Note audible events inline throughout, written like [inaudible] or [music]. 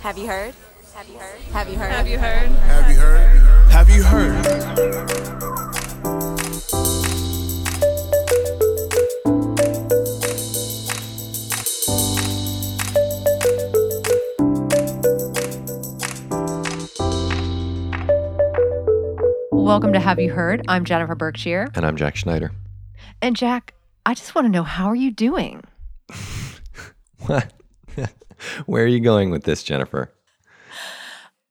Have you heard? Have you heard? Have you heard? Have you heard? Have you heard? Have you heard? Welcome to Have You Heard? I'm Jennifer Berkshire. And I'm Jack Schneider. And Jack, I just want to know how are you doing? [laughs] What? Where are you going with this, Jennifer?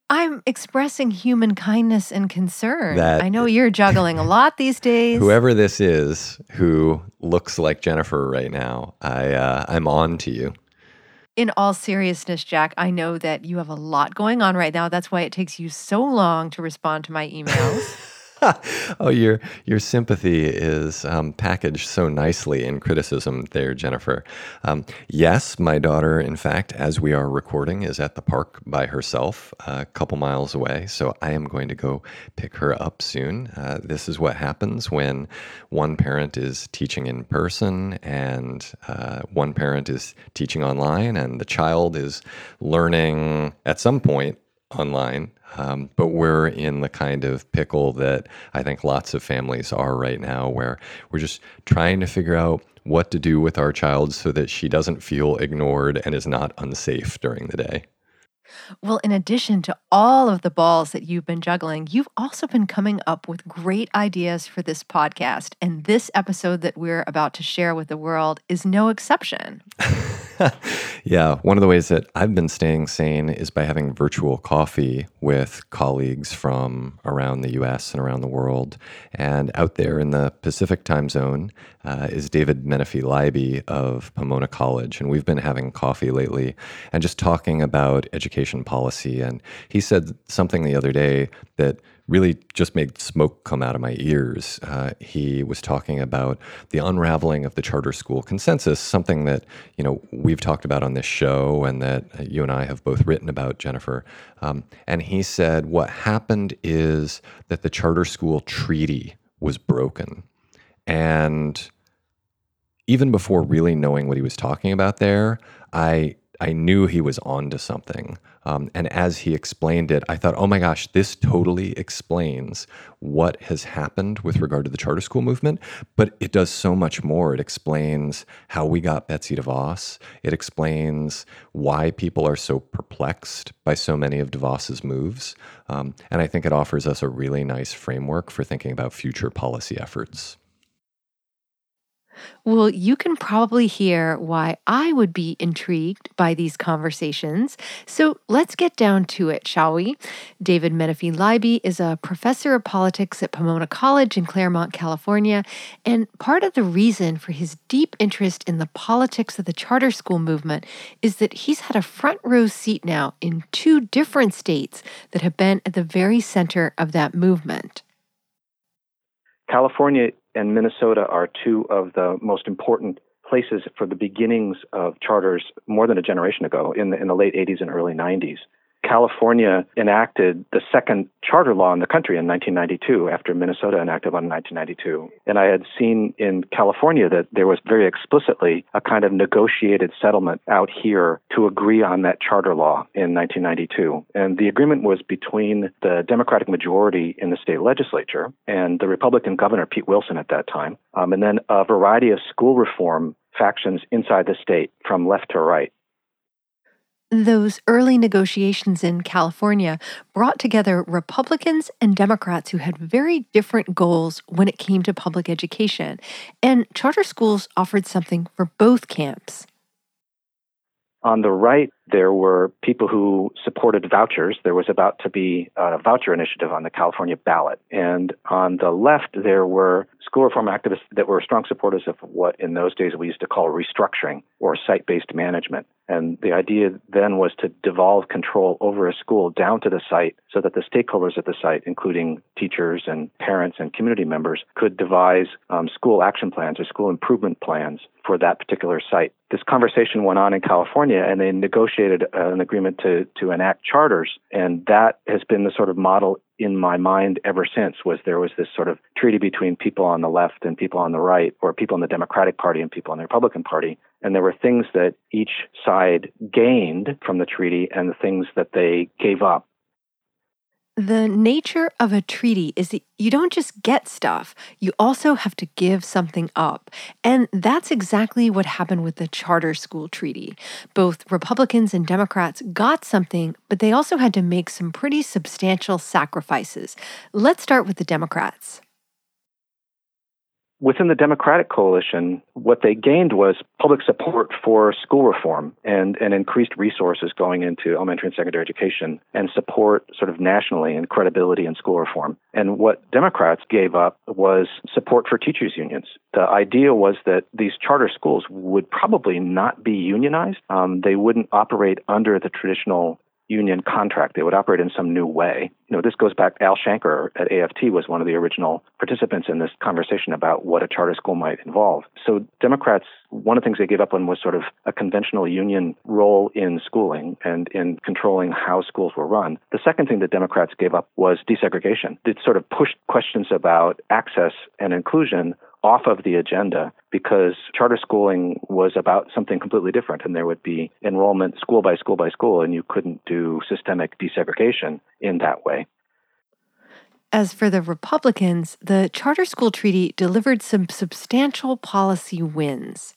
I'm expressing human kindness and concern. That- I know you're juggling a [laughs] lot these days. Whoever this is who looks like Jennifer right now, I uh, I'm on to you. In all seriousness, Jack, I know that you have a lot going on right now. That's why it takes you so long to respond to my [laughs] emails. [laughs] oh, your your sympathy is um, packaged so nicely in criticism there, Jennifer. Um, yes, my daughter, in fact, as we are recording, is at the park by herself, a couple miles away. So I am going to go pick her up soon. Uh, this is what happens when one parent is teaching in person and uh, one parent is teaching online, and the child is learning at some point online. Um, but we're in the kind of pickle that I think lots of families are right now, where we're just trying to figure out what to do with our child so that she doesn't feel ignored and is not unsafe during the day. well, in addition to all of the balls that you've been juggling, you've also been coming up with great ideas for this podcast. And this episode that we're about to share with the world is no exception. [laughs] [laughs] yeah, one of the ways that I've been staying sane is by having virtual coffee with colleagues from around the US and around the world. And out there in the Pacific time zone uh, is David Menefee Libey of Pomona College. And we've been having coffee lately and just talking about education policy. And he said something the other day that really just made smoke come out of my ears. Uh, he was talking about the unraveling of the charter school consensus, something that you know we've talked about on this show and that you and I have both written about, Jennifer. Um, and he said what happened is that the charter school treaty was broken, and even before really knowing what he was talking about there, I I knew he was onto something. Um, and as he explained it, I thought, oh my gosh, this totally explains what has happened with regard to the charter school movement. But it does so much more. It explains how we got Betsy DeVos. It explains why people are so perplexed by so many of DeVos's moves. Um, and I think it offers us a really nice framework for thinking about future policy efforts. Well, you can probably hear why I would be intrigued by these conversations. So let's get down to it, shall we? David Menefee Libey is a professor of politics at Pomona College in Claremont, California. And part of the reason for his deep interest in the politics of the charter school movement is that he's had a front row seat now in two different states that have been at the very center of that movement. California and Minnesota are two of the most important places for the beginnings of charters more than a generation ago in the, in the late 80s and early 90s. California enacted the second charter law in the country in 1992 after Minnesota enacted one in 1992. And I had seen in California that there was very explicitly a kind of negotiated settlement out here to agree on that charter law in 1992. And the agreement was between the Democratic majority in the state legislature and the Republican governor, Pete Wilson, at that time, um, and then a variety of school reform factions inside the state from left to right. Those early negotiations in California brought together Republicans and Democrats who had very different goals when it came to public education, and charter schools offered something for both camps. On the right, there were people who supported vouchers. There was about to be a voucher initiative on the California ballot. And on the left, there were school reform activists that were strong supporters of what in those days we used to call restructuring or site based management. And the idea then was to devolve control over a school down to the site so that the stakeholders at the site, including teachers and parents and community members, could devise um, school action plans or school improvement plans for that particular site. This conversation went on in California and they negotiated uh, an agreement to, to enact charters. And that has been the sort of model in my mind ever since was there was this sort of treaty between people on the left and people on the right, or people in the Democratic Party and people in the Republican Party. And there were things that each side gained from the treaty and the things that they gave up the nature of a treaty is that you don't just get stuff, you also have to give something up. And that's exactly what happened with the Charter School Treaty. Both Republicans and Democrats got something, but they also had to make some pretty substantial sacrifices. Let's start with the Democrats. Within the Democratic coalition, what they gained was public support for school reform and, and increased resources going into elementary and secondary education and support sort of nationally and credibility in school reform. And what Democrats gave up was support for teachers' unions. The idea was that these charter schools would probably not be unionized. Um, they wouldn't operate under the traditional union contract. They would operate in some new way. You know, this goes back. Al Shanker at AFT was one of the original participants in this conversation about what a charter school might involve. So Democrats, one of the things they gave up on was sort of a conventional union role in schooling and in controlling how schools were run. The second thing that Democrats gave up was desegregation. It sort of pushed questions about access and inclusion off of the agenda because charter schooling was about something completely different and there would be enrollment school by school by school and you couldn't do systemic desegregation in that way. As for the Republicans, the charter school treaty delivered some substantial policy wins.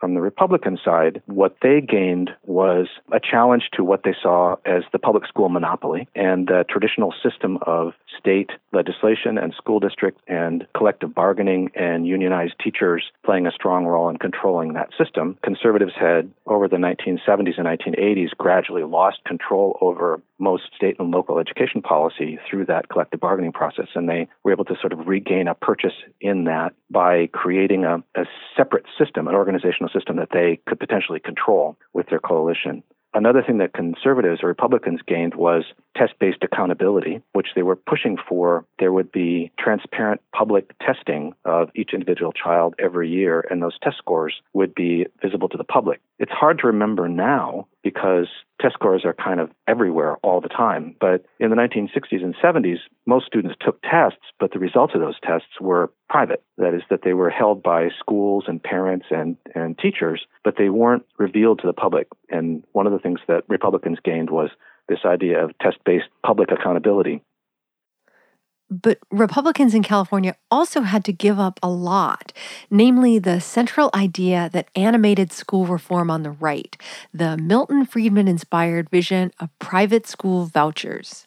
From the Republican side, what they gained was a challenge to what they saw as the public school monopoly and the traditional system of state legislation and school district and collective bargaining and unionized teachers playing a strong role in controlling that system. Conservatives had, over the 1970s and 1980s, gradually lost control over most state and local education policy through that collective bargaining process. And they were able to sort of regain a purchase in that by creating a, a separate system, an organizational system that they could potentially control with their coalition. Another thing that conservatives or Republicans gained was test based accountability, which they were pushing for. There would be transparent public testing of each individual child every year, and those test scores would be visible to the public. It's hard to remember now because test scores are kind of everywhere all the time. But in the 1960s and 70s, most students took tests, but the results of those tests were private. That is, that they were held by schools and parents and, and teachers, but they weren't revealed to the public. And one of the things that Republicans gained was this idea of test based public accountability. But Republicans in California also had to give up a lot, namely the central idea that animated school reform on the right, the Milton Friedman inspired vision of private school vouchers.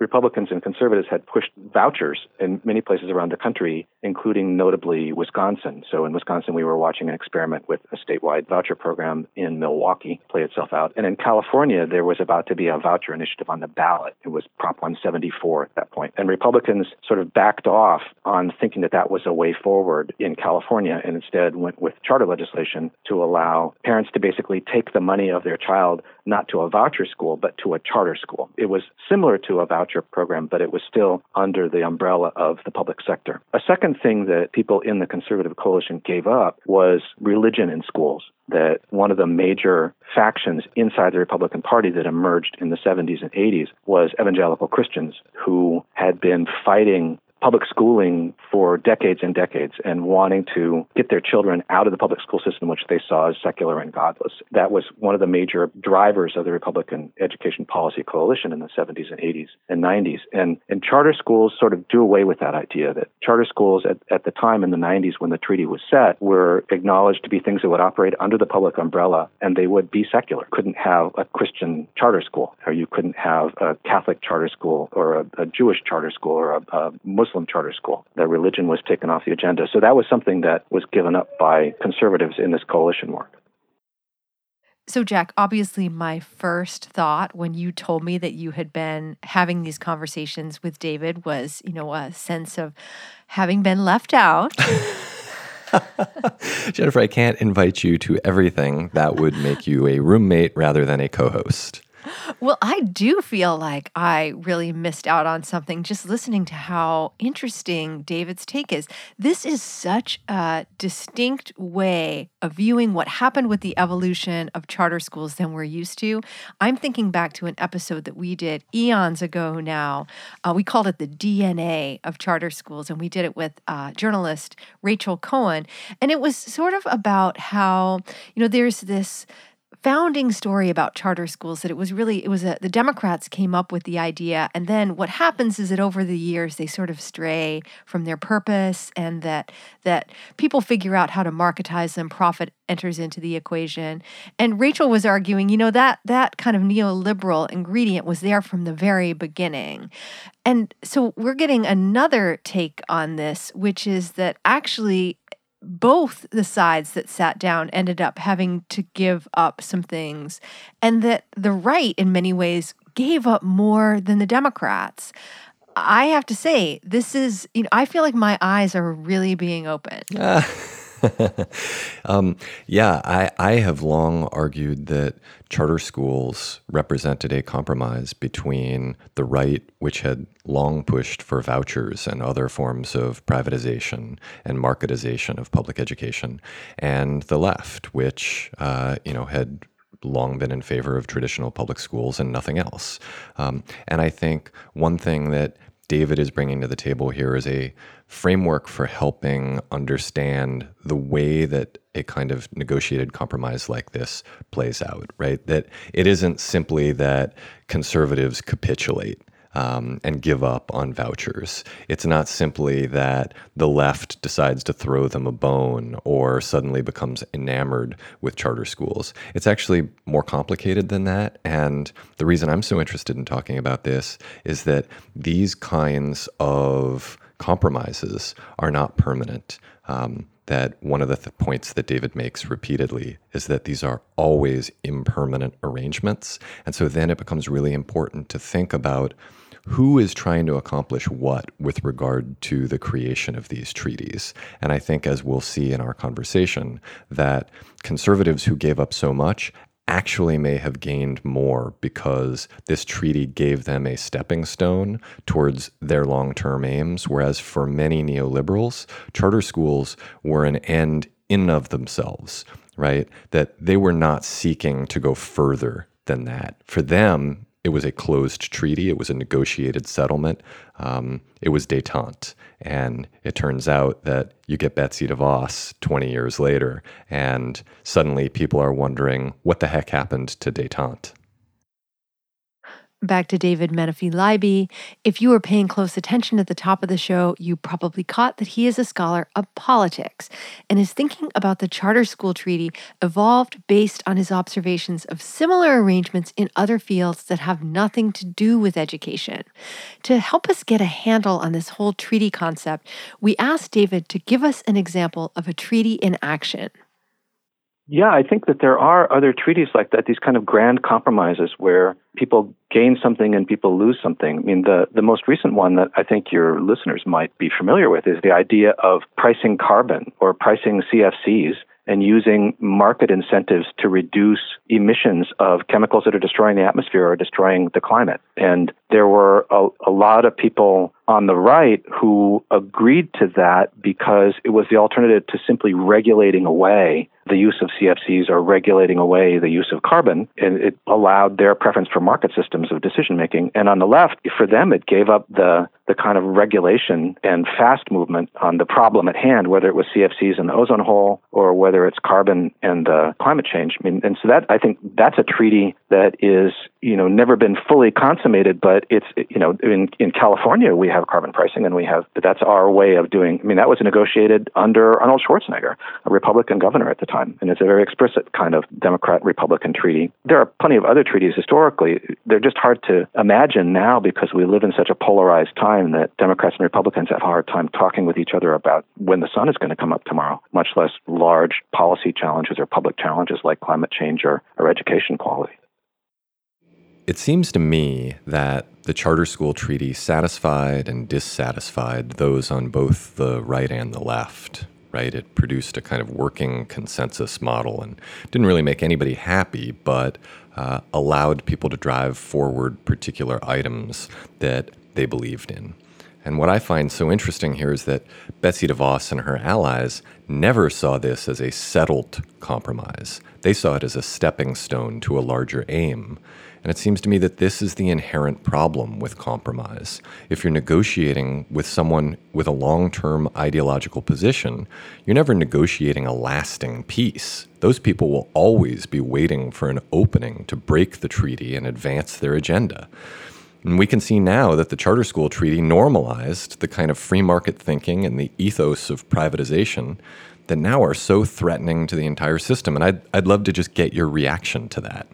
Republicans and conservatives had pushed vouchers in many places around the country, including notably Wisconsin. So in Wisconsin, we were watching an experiment with a statewide voucher program in Milwaukee play itself out. And in California, there was about to be a voucher initiative on the ballot. It was Prop 174 at that point. And Republicans sort of backed off on thinking that that was a way forward in California and instead went with charter legislation to allow parents to basically take the money of their child not to a voucher school, but to a charter school. It was similar to a voucher program, but it was still under the umbrella of the public sector. A second thing that people in the conservative coalition gave up was religion in schools. That one of the major factions inside the Republican Party that emerged in the 70s and 80s was evangelical Christians who had been fighting public schooling for decades and decades and wanting to get their children out of the public school system, which they saw as secular and godless. That was one of the major drivers of the Republican education policy coalition in the 70s and 80s and 90s. And, and charter schools sort of do away with that idea that charter schools at, at the time in the 90s when the treaty was set were acknowledged to be things that would operate under the public umbrella and they would be secular. Couldn't have a Christian charter school, or you couldn't have a Catholic charter school, or a, a Jewish charter school, or a, a Muslim Muslim charter school. Their religion was taken off the agenda. So that was something that was given up by conservatives in this coalition work. So, Jack, obviously, my first thought when you told me that you had been having these conversations with David was, you know, a sense of having been left out. [laughs] [laughs] Jennifer, I can't invite you to everything. That would make you a roommate rather than a co host. Well, I do feel like I really missed out on something just listening to how interesting David's take is. This is such a distinct way of viewing what happened with the evolution of charter schools than we're used to. I'm thinking back to an episode that we did eons ago now. Uh, we called it the DNA of charter schools, and we did it with uh, journalist Rachel Cohen. And it was sort of about how, you know, there's this founding story about charter schools that it was really it was a, the democrats came up with the idea and then what happens is that over the years they sort of stray from their purpose and that that people figure out how to marketize them profit enters into the equation. And rachel was arguing you know that that kind of neoliberal ingredient was there from the very beginning. And so we're getting another take on this which is that actually both the sides that sat down ended up having to give up some things, and that the right, in many ways, gave up more than the Democrats. I have to say, this is, you know, I feel like my eyes are really being opened. [laughs] [laughs] um, yeah, I, I have long argued that charter schools represented a compromise between the right, which had long pushed for vouchers and other forms of privatization and marketization of public education, and the left, which uh, you know had long been in favor of traditional public schools and nothing else. Um, and I think one thing that David is bringing to the table here is a framework for helping understand the way that a kind of negotiated compromise like this plays out, right? That it isn't simply that conservatives capitulate um, and give up on vouchers. It's not simply that the left decides to throw them a bone or suddenly becomes enamored with charter schools. It's actually more complicated than that. And the reason I'm so interested in talking about this is that these kinds of compromises are not permanent. Um, that one of the th- points that David makes repeatedly is that these are always impermanent arrangements. And so then it becomes really important to think about who is trying to accomplish what with regard to the creation of these treaties. And I think, as we'll see in our conversation, that conservatives who gave up so much actually may have gained more because this treaty gave them a stepping stone towards their long term aims. Whereas for many neoliberals, charter schools were an end in and of themselves, right? That they were not seeking to go further than that. For them, it was a closed treaty. It was a negotiated settlement. Um, it was detente. And it turns out that you get Betsy DeVos 20 years later, and suddenly people are wondering what the heck happened to detente? Back to David Menefee Libey. If you were paying close attention at the top of the show, you probably caught that he is a scholar of politics and his thinking about the Charter School Treaty evolved based on his observations of similar arrangements in other fields that have nothing to do with education. To help us get a handle on this whole treaty concept, we asked David to give us an example of a treaty in action. Yeah, I think that there are other treaties like that, these kind of grand compromises where people gain something and people lose something. I mean, the, the most recent one that I think your listeners might be familiar with is the idea of pricing carbon or pricing CFCs and using market incentives to reduce emissions of chemicals that are destroying the atmosphere or destroying the climate. And there were a, a, lot of people on the right who agreed to that because it was the alternative to simply regulating away the use of CFCs or regulating away the use of carbon. And it allowed their preference for market systems of decision making. And on the left, for them, it gave up the the kind of regulation and fast movement on the problem at hand, whether it was CFCs and the ozone hole or whether it's carbon and uh, climate change. I mean, and so that I think that's a treaty that is you know never been fully consummated, but it's you know in in California we have carbon pricing and we have that's our way of doing. I mean, that was negotiated under Arnold Schwarzenegger, a Republican governor at the time, and it's a very explicit kind of Democrat Republican treaty. There are plenty of other treaties historically. They're just hard to imagine now because we live in such a polarized time that Democrats and Republicans have a hard time talking with each other about when the sun is going to come up tomorrow, much less large policy challenges or public challenges like climate change or, or education quality. It seems to me that the Charter School Treaty satisfied and dissatisfied those on both the right and the left, right? It produced a kind of working consensus model and didn't really make anybody happy, but uh, allowed people to drive forward particular items that they believed in. And what I find so interesting here is that Betsy DeVos and her allies never saw this as a settled compromise. They saw it as a stepping stone to a larger aim. And it seems to me that this is the inherent problem with compromise. If you're negotiating with someone with a long term ideological position, you're never negotiating a lasting peace. Those people will always be waiting for an opening to break the treaty and advance their agenda. And we can see now that the Charter School Treaty normalized the kind of free market thinking and the ethos of privatization that now are so threatening to the entire system. And I'd, I'd love to just get your reaction to that.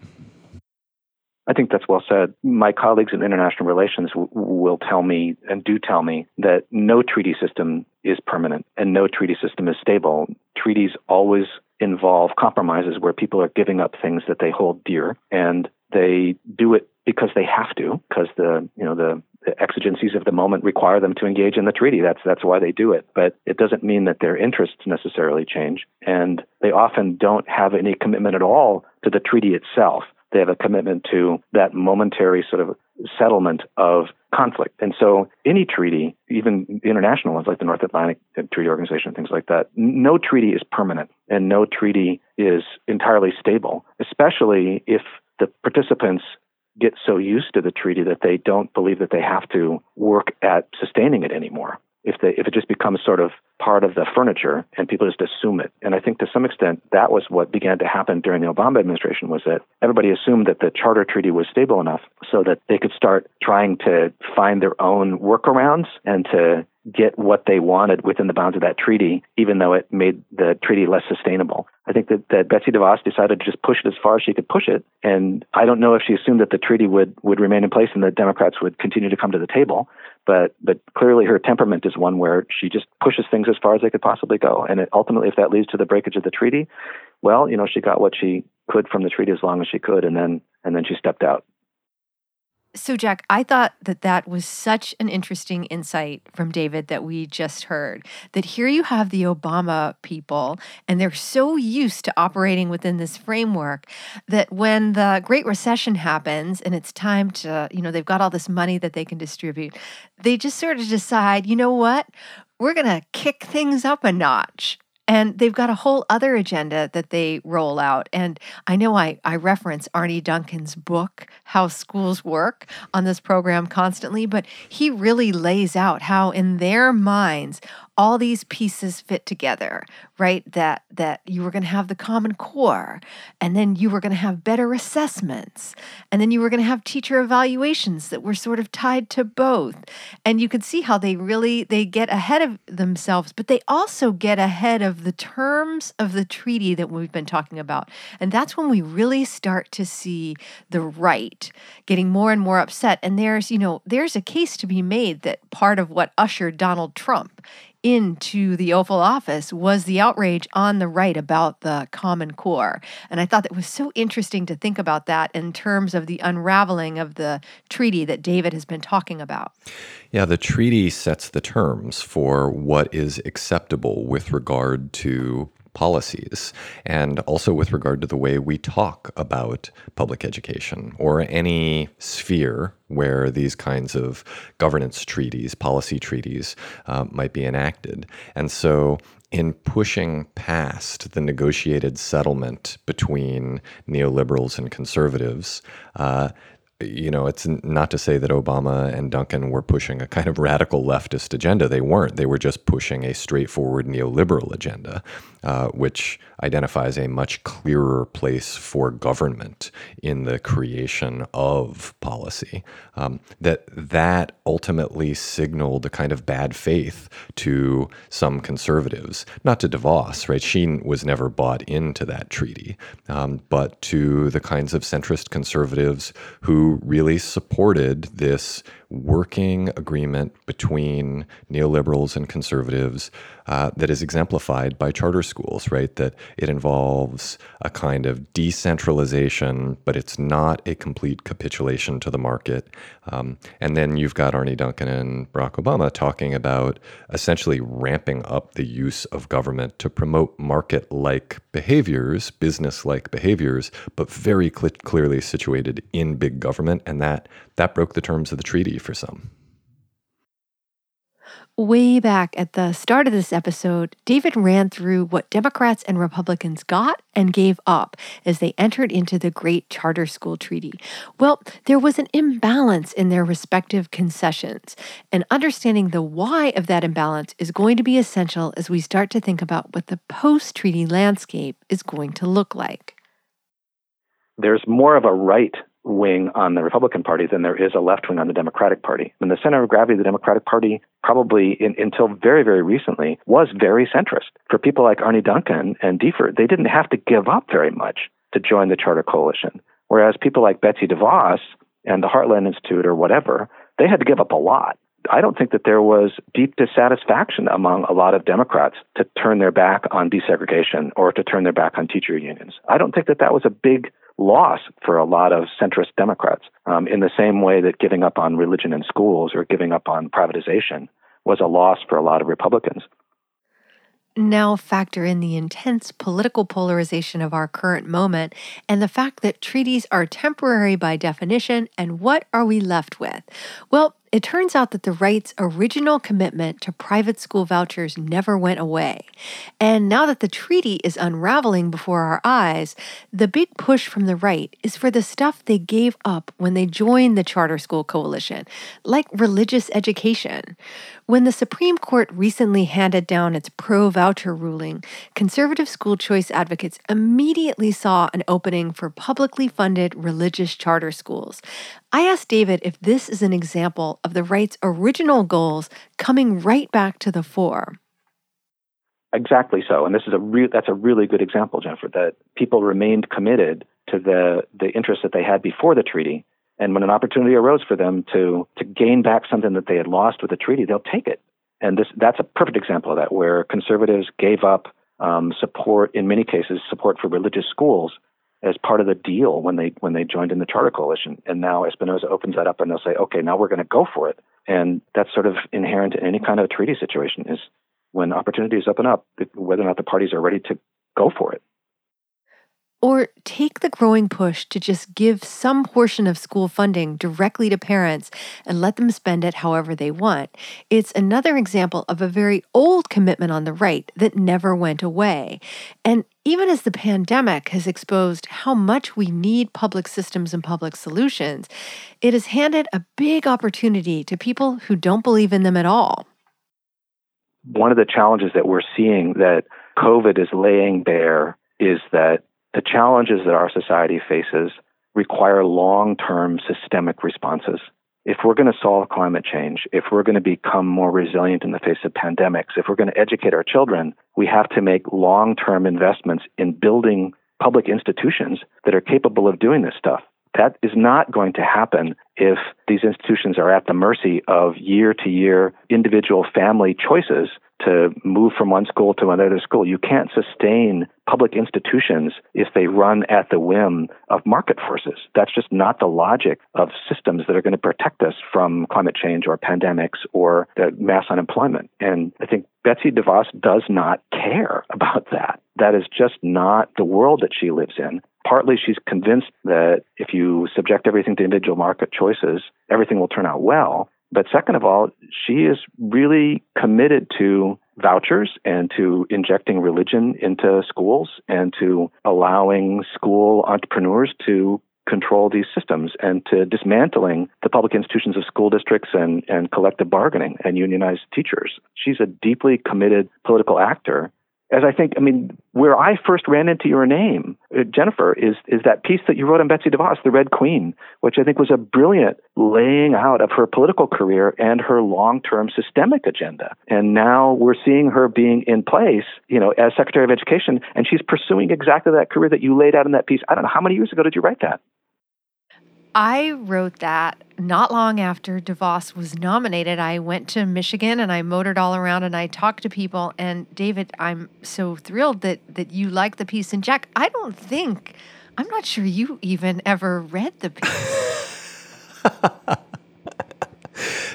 I think that's well said. My colleagues in international relations w- will tell me and do tell me that no treaty system is permanent and no treaty system is stable. Treaties always involve compromises where people are giving up things that they hold dear and they do it because they have to, because the you know the, the exigencies of the moment require them to engage in the treaty. That's that's why they do it. But it doesn't mean that their interests necessarily change, and they often don't have any commitment at all to the treaty itself. They have a commitment to that momentary sort of settlement of conflict. And so any treaty, even international ones like the North Atlantic Treaty Organization, things like that, no treaty is permanent and no treaty is entirely stable, especially if the participants get so used to the treaty that they don't believe that they have to work at sustaining it anymore. If they if it just becomes sort of part of the furniture and people just assume it. And I think to some extent that was what began to happen during the Obama administration was that everybody assumed that the charter treaty was stable enough so that they could start trying to find their own workarounds and to get what they wanted within the bounds of that treaty, even though it made the treaty less sustainable. I think that, that Betsy DeVos decided to just push it as far as she could push it. And I don't know if she assumed that the treaty would, would remain in place and the Democrats would continue to come to the table. But but clearly her temperament is one where she just pushes things as far as they could possibly go. And it, ultimately, if that leads to the breakage of the treaty, well, you know, she got what she could from the treaty as long as she could, and then and then she stepped out. So, Jack, I thought that that was such an interesting insight from David that we just heard. That here you have the Obama people, and they're so used to operating within this framework that when the Great Recession happens and it's time to, you know, they've got all this money that they can distribute, they just sort of decide, you know what? We're going to kick things up a notch and they've got a whole other agenda that they roll out. And I know I, I reference Arne Duncan's book, How Schools Work, on this program constantly, but he really lays out how, in their minds, all these pieces fit together, right? That that you were going to have the common core and then you were going to have better assessments and then you were going to have teacher evaluations that were sort of tied to both. And you could see how they really they get ahead of themselves, but they also get ahead of the terms of the treaty that we've been talking about. And that's when we really start to see the right getting more and more upset and there's, you know, there's a case to be made that part of what ushered Donald Trump into the Oval Office was the outrage on the right about the Common Core. And I thought that was so interesting to think about that in terms of the unraveling of the treaty that David has been talking about. Yeah, the treaty sets the terms for what is acceptable with regard to policies, and also with regard to the way we talk about public education or any sphere where these kinds of governance treaties, policy treaties uh, might be enacted. And so in pushing past the negotiated settlement between neoliberals and conservatives, uh, you know, it's not to say that Obama and Duncan were pushing a kind of radical leftist agenda. They weren't. They were just pushing a straightforward neoliberal agenda, uh, which identifies a much clearer place for government in the creation of policy. Um, that that ultimately signaled a kind of bad faith to some conservatives, not to DeVos, right? She was never bought into that treaty, um, but to the kinds of centrist conservatives who really supported this working agreement between neoliberals and conservatives uh, that is exemplified by charter schools, right? That it involves a kind of decentralization, but it's not a complete capitulation to the market. Um, and then you've got Arne Duncan and Barack Obama talking about essentially ramping up the use of government to promote market like behaviors, business like behaviors, but very cl- clearly situated in big government. And that, that broke the terms of the treaty for some. Way back at the start of this episode, David ran through what Democrats and Republicans got and gave up as they entered into the Great Charter School Treaty. Well, there was an imbalance in their respective concessions, and understanding the why of that imbalance is going to be essential as we start to think about what the post treaty landscape is going to look like. There's more of a right wing on the Republican Party than there is a left wing on the Democratic Party. And the center of gravity of the Democratic Party, probably in, until very, very recently, was very centrist. For people like Arne Duncan and DFER, they didn't have to give up very much to join the Charter Coalition. Whereas people like Betsy DeVos and the Heartland Institute or whatever, they had to give up a lot. I don't think that there was deep dissatisfaction among a lot of Democrats to turn their back on desegregation or to turn their back on teacher unions. I don't think that that was a big loss for a lot of centrist Democrats, um, in the same way that giving up on religion in schools or giving up on privatization was a loss for a lot of Republicans. Now, factor in the intense political polarization of our current moment and the fact that treaties are temporary by definition, and what are we left with? Well, it turns out that the right's original commitment to private school vouchers never went away. And now that the treaty is unraveling before our eyes, the big push from the right is for the stuff they gave up when they joined the charter school coalition, like religious education. When the Supreme Court recently handed down its pro voucher ruling, conservative school choice advocates immediately saw an opening for publicly funded religious charter schools. I asked David if this is an example of the right's original goals coming right back to the fore. Exactly so, and this is a re- that's a really good example, Jennifer. That people remained committed to the the interests that they had before the treaty, and when an opportunity arose for them to to gain back something that they had lost with the treaty, they'll take it. And this that's a perfect example of that, where conservatives gave up um, support in many cases support for religious schools as part of the deal when they when they joined in the charter coalition. And now Espinoza opens that up and they'll say, okay, now we're going to go for it. And that's sort of inherent in any kind of treaty situation is when opportunities open up, whether or not the parties are ready to go for it. Or take the growing push to just give some portion of school funding directly to parents and let them spend it however they want. It's another example of a very old commitment on the right that never went away. And even as the pandemic has exposed how much we need public systems and public solutions, it has handed a big opportunity to people who don't believe in them at all. One of the challenges that we're seeing that COVID is laying bare is that the challenges that our society faces require long term systemic responses. If we're going to solve climate change, if we're going to become more resilient in the face of pandemics, if we're going to educate our children, we have to make long term investments in building public institutions that are capable of doing this stuff. That is not going to happen if these institutions are at the mercy of year to year individual family choices to move from one school to another school. You can't sustain public institutions if they run at the whim of market forces. That's just not the logic of systems that are going to protect us from climate change or pandemics or mass unemployment. And I think Betsy DeVos does not care [laughs] about that. That is just not the world that she lives in. Partly she's convinced that if you subject everything to individual market choices, everything will turn out well. But second of all, she is really committed to vouchers and to injecting religion into schools and to allowing school entrepreneurs to control these systems and to dismantling the public institutions of school districts and, and collective bargaining and unionized teachers. She's a deeply committed political actor as I think, I mean, where I first ran into your name, uh, Jennifer, is is that piece that you wrote on Betsy DeVos, The Red Queen, which I think was a brilliant laying out of her political career and her long-term systemic agenda. And now we're seeing her being in place, you know, as Secretary of Education, and she's pursuing exactly that career that you laid out in that piece. I don't know how many years ago did you write that? I wrote that not long after DeVos was nominated. I went to Michigan and I motored all around and I talked to people. And David, I'm so thrilled that that you like the piece. And Jack, I don't think I'm not sure you even ever read the piece. [laughs]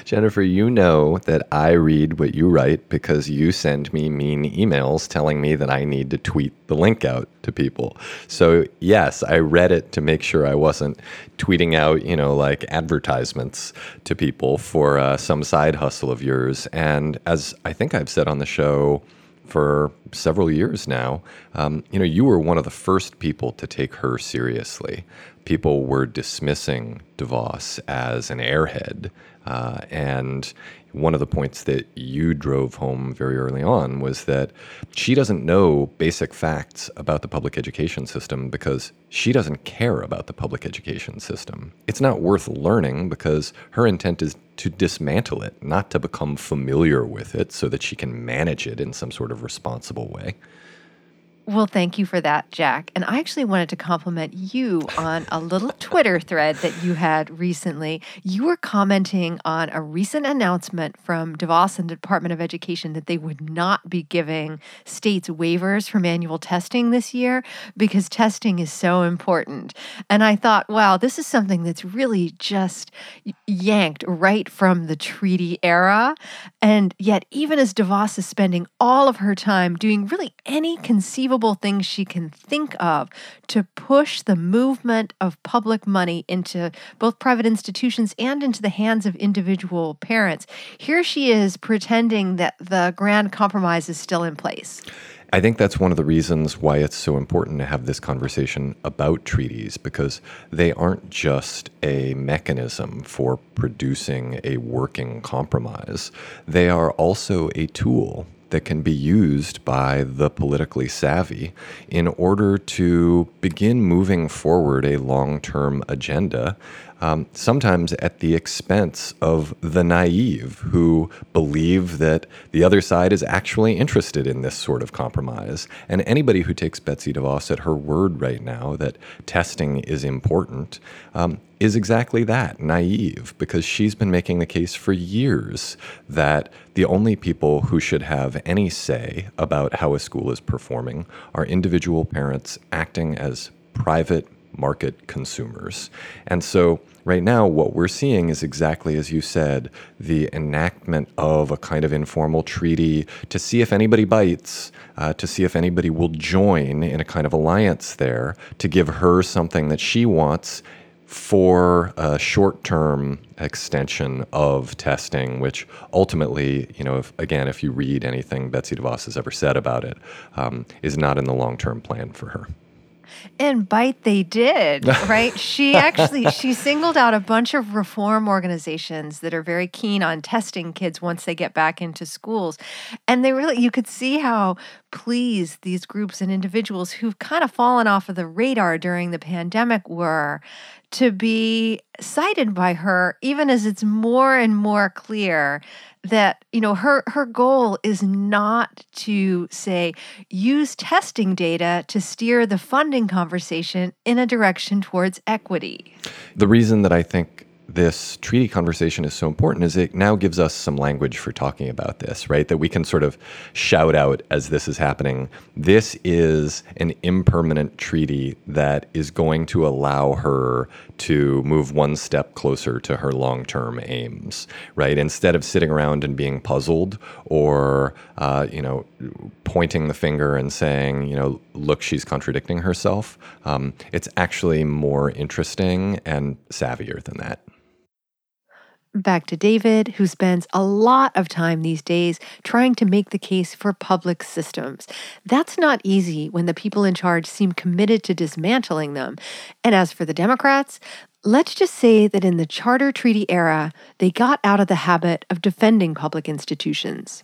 Jennifer, you know that I read what you write because you send me mean emails telling me that I need to tweet the link out to people. So, yes, I read it to make sure I wasn't tweeting out, you know, like advertisements to people for uh, some side hustle of yours. And as I think I've said on the show, for several years now, um, you know, you were one of the first people to take her seriously. People were dismissing DeVos as an airhead, uh, and one of the points that you drove home very early on was that she doesn't know basic facts about the public education system because she doesn't care about the public education system. It's not worth learning because her intent is to dismantle it, not to become familiar with it so that she can manage it in some sort of responsible way. Well, thank you for that, Jack. And I actually wanted to compliment you on a little [laughs] Twitter thread that you had recently. You were commenting on a recent announcement from DeVos and the Department of Education that they would not be giving states waivers for manual testing this year because testing is so important. And I thought, wow, this is something that's really just yanked right from the treaty era. And yet, even as DeVos is spending all of her time doing really any conceivable things she can think of to push the movement of public money into both private institutions and into the hands of individual parents. Here she is pretending that the grand compromise is still in place. I think that's one of the reasons why it's so important to have this conversation about treaties because they aren't just a mechanism for producing a working compromise. They are also a tool that can be used by the politically savvy in order to begin moving forward a long term agenda um, sometimes at the expense of the naive who believe that the other side is actually interested in this sort of compromise. And anybody who takes Betsy DeVos at her word right now that testing is important um, is exactly that naive, because she's been making the case for years that the only people who should have any say about how a school is performing are individual parents acting as private market consumers. And so, right now, what we're seeing is exactly as you said the enactment of a kind of informal treaty to see if anybody bites, uh, to see if anybody will join in a kind of alliance there to give her something that she wants for a short-term extension of testing, which ultimately, you know, if, again, if you read anything Betsy DeVos has ever said about it, um, is not in the long-term plan for her. And bite they did, [laughs] right? she actually she singled out a bunch of reform organizations that are very keen on testing kids once they get back into schools. And they really you could see how pleased these groups and individuals who've kind of fallen off of the radar during the pandemic were to be cited by her even as it's more and more clear that you know her her goal is not to say use testing data to steer the funding conversation in a direction towards equity. The reason that I think this treaty conversation is so important is it now gives us some language for talking about this, right? That we can sort of shout out as this is happening. This is an impermanent treaty that is going to allow her to move one step closer to her long term aims, right? Instead of sitting around and being puzzled or, uh, you know, pointing the finger and saying, you know, look, she's contradicting herself, um, it's actually more interesting and savvier than that back to David, who spends a lot of time these days trying to make the case for public systems. That's not easy when the people in charge seem committed to dismantling them. And as for the Democrats, let's just say that in the Charter Treaty era, they got out of the habit of defending public institutions.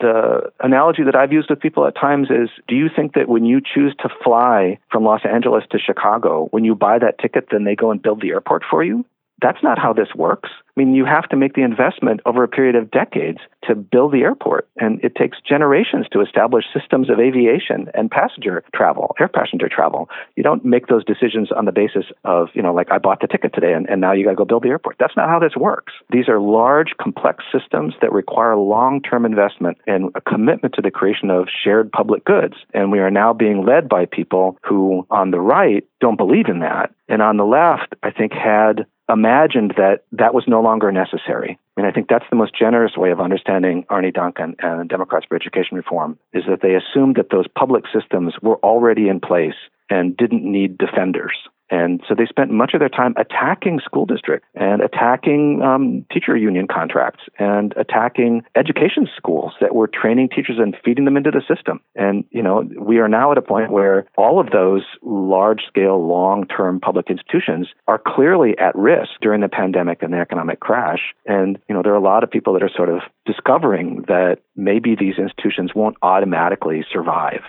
The analogy that I've used with people at times is do you think that when you choose to fly from Los Angeles to Chicago, when you buy that ticket, then they go and build the airport for you? That's not how this works. I mean, you have to make the investment over a period of decades to build the airport, and it takes generations to establish systems of aviation and passenger travel, air passenger travel. You don't make those decisions on the basis of, you know, like I bought the ticket today and, and now you got to go build the airport. That's not how this works. These are large, complex systems that require long term investment and a commitment to the creation of shared public goods. And we are now being led by people who, on the right, don't believe in that. And on the left, I think, had imagined that that was no longer necessary. And I think that's the most generous way of understanding Arne Duncan and Democrats for Education Reform is that they assumed that those public systems were already in place and didn't need defenders. And so they spent much of their time attacking school districts and attacking um, teacher union contracts and attacking education schools that were training teachers and feeding them into the system. And, you know, we are now at a point where all of those large scale, long term public institutions are clearly at risk during the pandemic and the economic crash. And, you know, there are a lot of people that are sort of discovering that maybe these institutions won't automatically survive.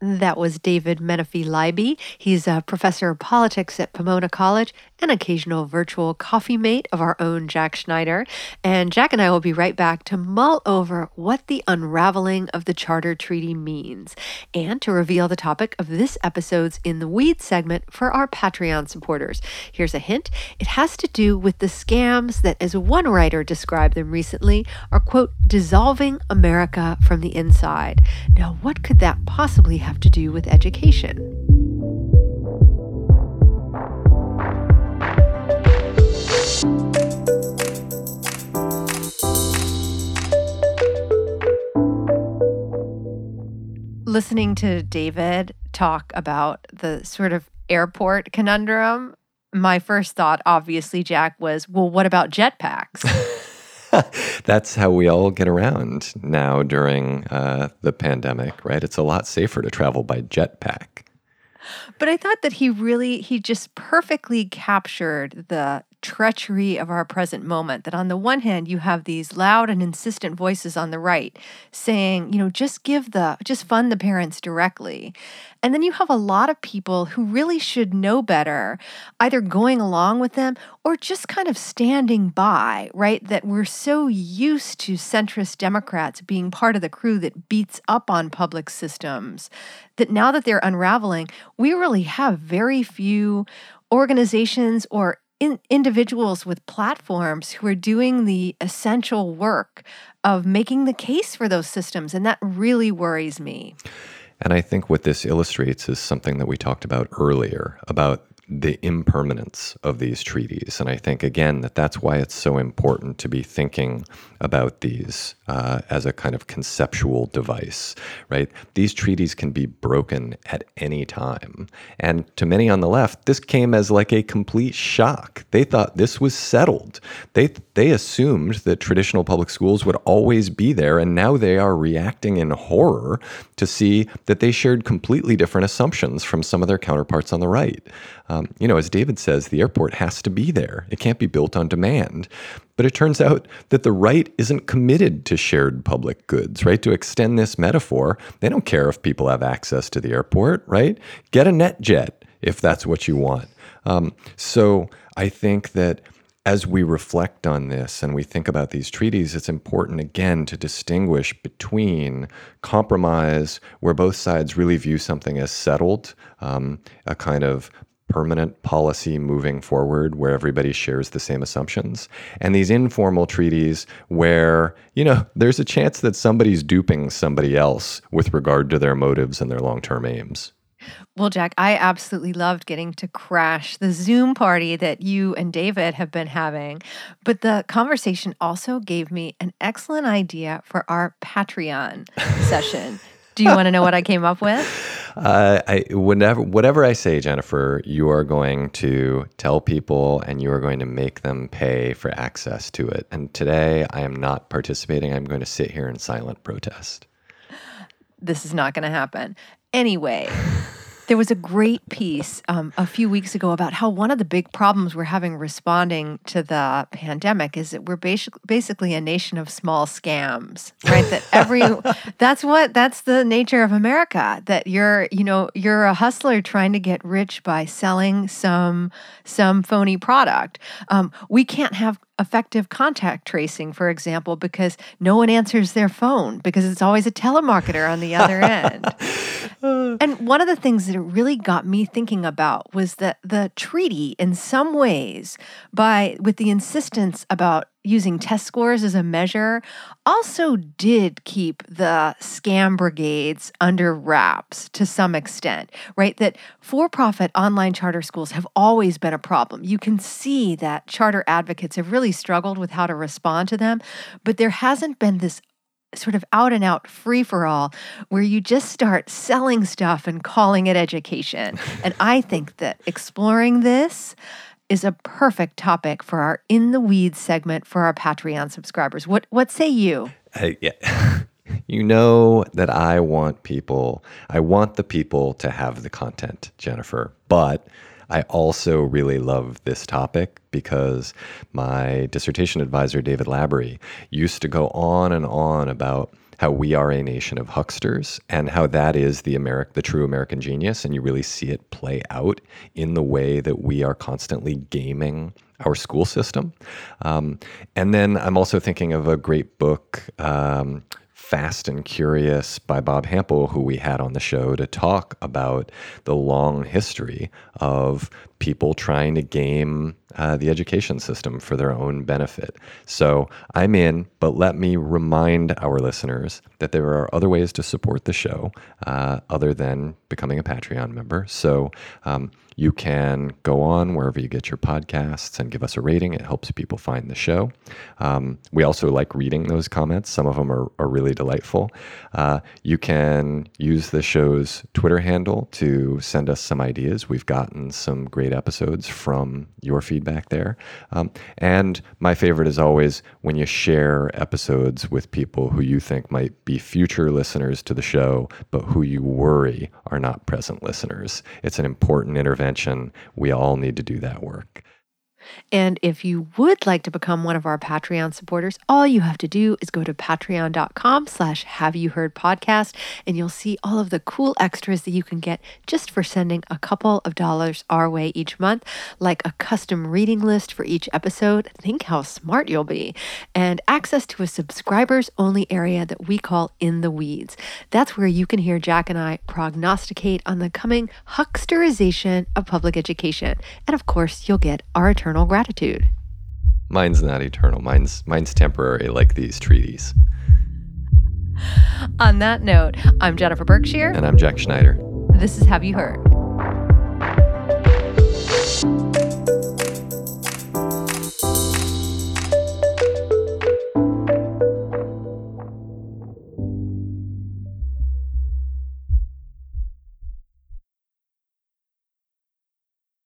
That was David Menefee Libey. He's a professor of politics at Pomona College, an occasional virtual coffee mate of our own Jack Schneider. And Jack and I will be right back to mull over what the unraveling of the Charter Treaty means and to reveal the topic of this episode's In the Weeds segment for our Patreon supporters. Here's a hint it has to do with the scams that, as one writer described them recently, are, quote, dissolving America from the inside. Now, what could that possibly have to do with education? Listening to David talk about the sort of airport conundrum, my first thought, obviously, Jack, was well, what about jetpacks? [laughs] [laughs] That's how we all get around now during uh, the pandemic, right? It's a lot safer to travel by jetpack. But I thought that he really, he just perfectly captured the treachery of our present moment. That on the one hand, you have these loud and insistent voices on the right saying, you know, just give the, just fund the parents directly. And then you have a lot of people who really should know better, either going along with them or just kind of standing by, right? That we're so used to centrist Democrats being part of the crew that beats up on public systems that now that they're unraveling, we really have very few organizations or in individuals with platforms who are doing the essential work of making the case for those systems. And that really worries me. And I think what this illustrates is something that we talked about earlier about the impermanence of these treaties. And I think, again, that that's why it's so important to be thinking about these uh, as a kind of conceptual device, right? These treaties can be broken at any time. And to many on the left, this came as like a complete shock. They thought this was settled. They, they assumed that traditional public schools would always be there. And now they are reacting in horror to see that they shared completely different assumptions from some of their counterparts on the right. Um, you know, as David says, the airport has to be there. It can't be built on demand. But it turns out that the right isn't committed to shared public goods, right? To extend this metaphor, they don't care if people have access to the airport, right? Get a net jet if that's what you want. Um, so I think that as we reflect on this and we think about these treaties, it's important again to distinguish between compromise, where both sides really view something as settled, um, a kind of permanent policy moving forward where everybody shares the same assumptions and these informal treaties where you know there's a chance that somebody's duping somebody else with regard to their motives and their long-term aims well, Jack, I absolutely loved getting to crash the Zoom party that you and David have been having. But the conversation also gave me an excellent idea for our Patreon session. Do you want to know what I came up with? [laughs] Uh, I, whenever, whatever I say, Jennifer, you are going to tell people and you are going to make them pay for access to it. And today I am not participating. I'm going to sit here in silent protest. This is not going to happen. Anyway, There was a great piece um, a few weeks ago about how one of the big problems we're having responding to the pandemic is that we're basic, basically a nation of small scams, right? that every [laughs] that's what that's the nature of America. That you're you know you're a hustler trying to get rich by selling some some phony product. Um, we can't have effective contact tracing, for example, because no one answers their phone because it's always a telemarketer on the other end. [laughs] and one of the things that it really got me thinking about was that the treaty, in some ways, by with the insistence about using test scores as a measure also did keep the scam brigades under wraps to some extent, right? That for profit online charter schools have always been a problem. You can see that charter advocates have really struggled with how to respond to them, but there hasn't been this sort of out and out free for all where you just start selling stuff and calling it education. [laughs] and I think that exploring this is a perfect topic for our in the weeds segment for our Patreon subscribers. What what say you? Yeah. [laughs] you know that I want people, I want the people to have the content, Jennifer, but I also really love this topic because my dissertation advisor, David Labaree, used to go on and on about how we are a nation of hucksters and how that is the Ameri- the true American genius and you really see it play out in the way that we are constantly gaming our school system. Um, and then I'm also thinking of a great book um, Fast and Curious by Bob Hampel, who we had on the show to talk about the long history of people trying to game uh, the education system for their own benefit. So I'm in, but let me remind our listeners that there are other ways to support the show uh, other than becoming a Patreon member. So um, you can go on wherever you get your podcasts and give us a rating. It helps people find the show. Um, we also like reading those comments, some of them are, are really delightful. Uh, you can use the show's Twitter handle to send us some ideas. We've gotten some great episodes from your feedback there. Um, and my favorite is always when you share episodes with people who you think might be future listeners to the show, but who you worry are not present listeners. It's an important intervention. We all need to do that work. And if you would like to become one of our Patreon supporters, all you have to do is go to patreon.com slash have you heard podcast and you'll see all of the cool extras that you can get just for sending a couple of dollars our way each month, like a custom reading list for each episode. Think how smart you'll be. And access to a subscribers only area that we call In the Weeds. That's where you can hear Jack and I prognosticate on the coming hucksterization of public education. And of course, you'll get our eternal eternal gratitude. Mine's not eternal. Mine's mine's temporary, like these treaties. On that note, I'm Jennifer Berkshire. And I'm Jack Schneider. This is Have You Heard?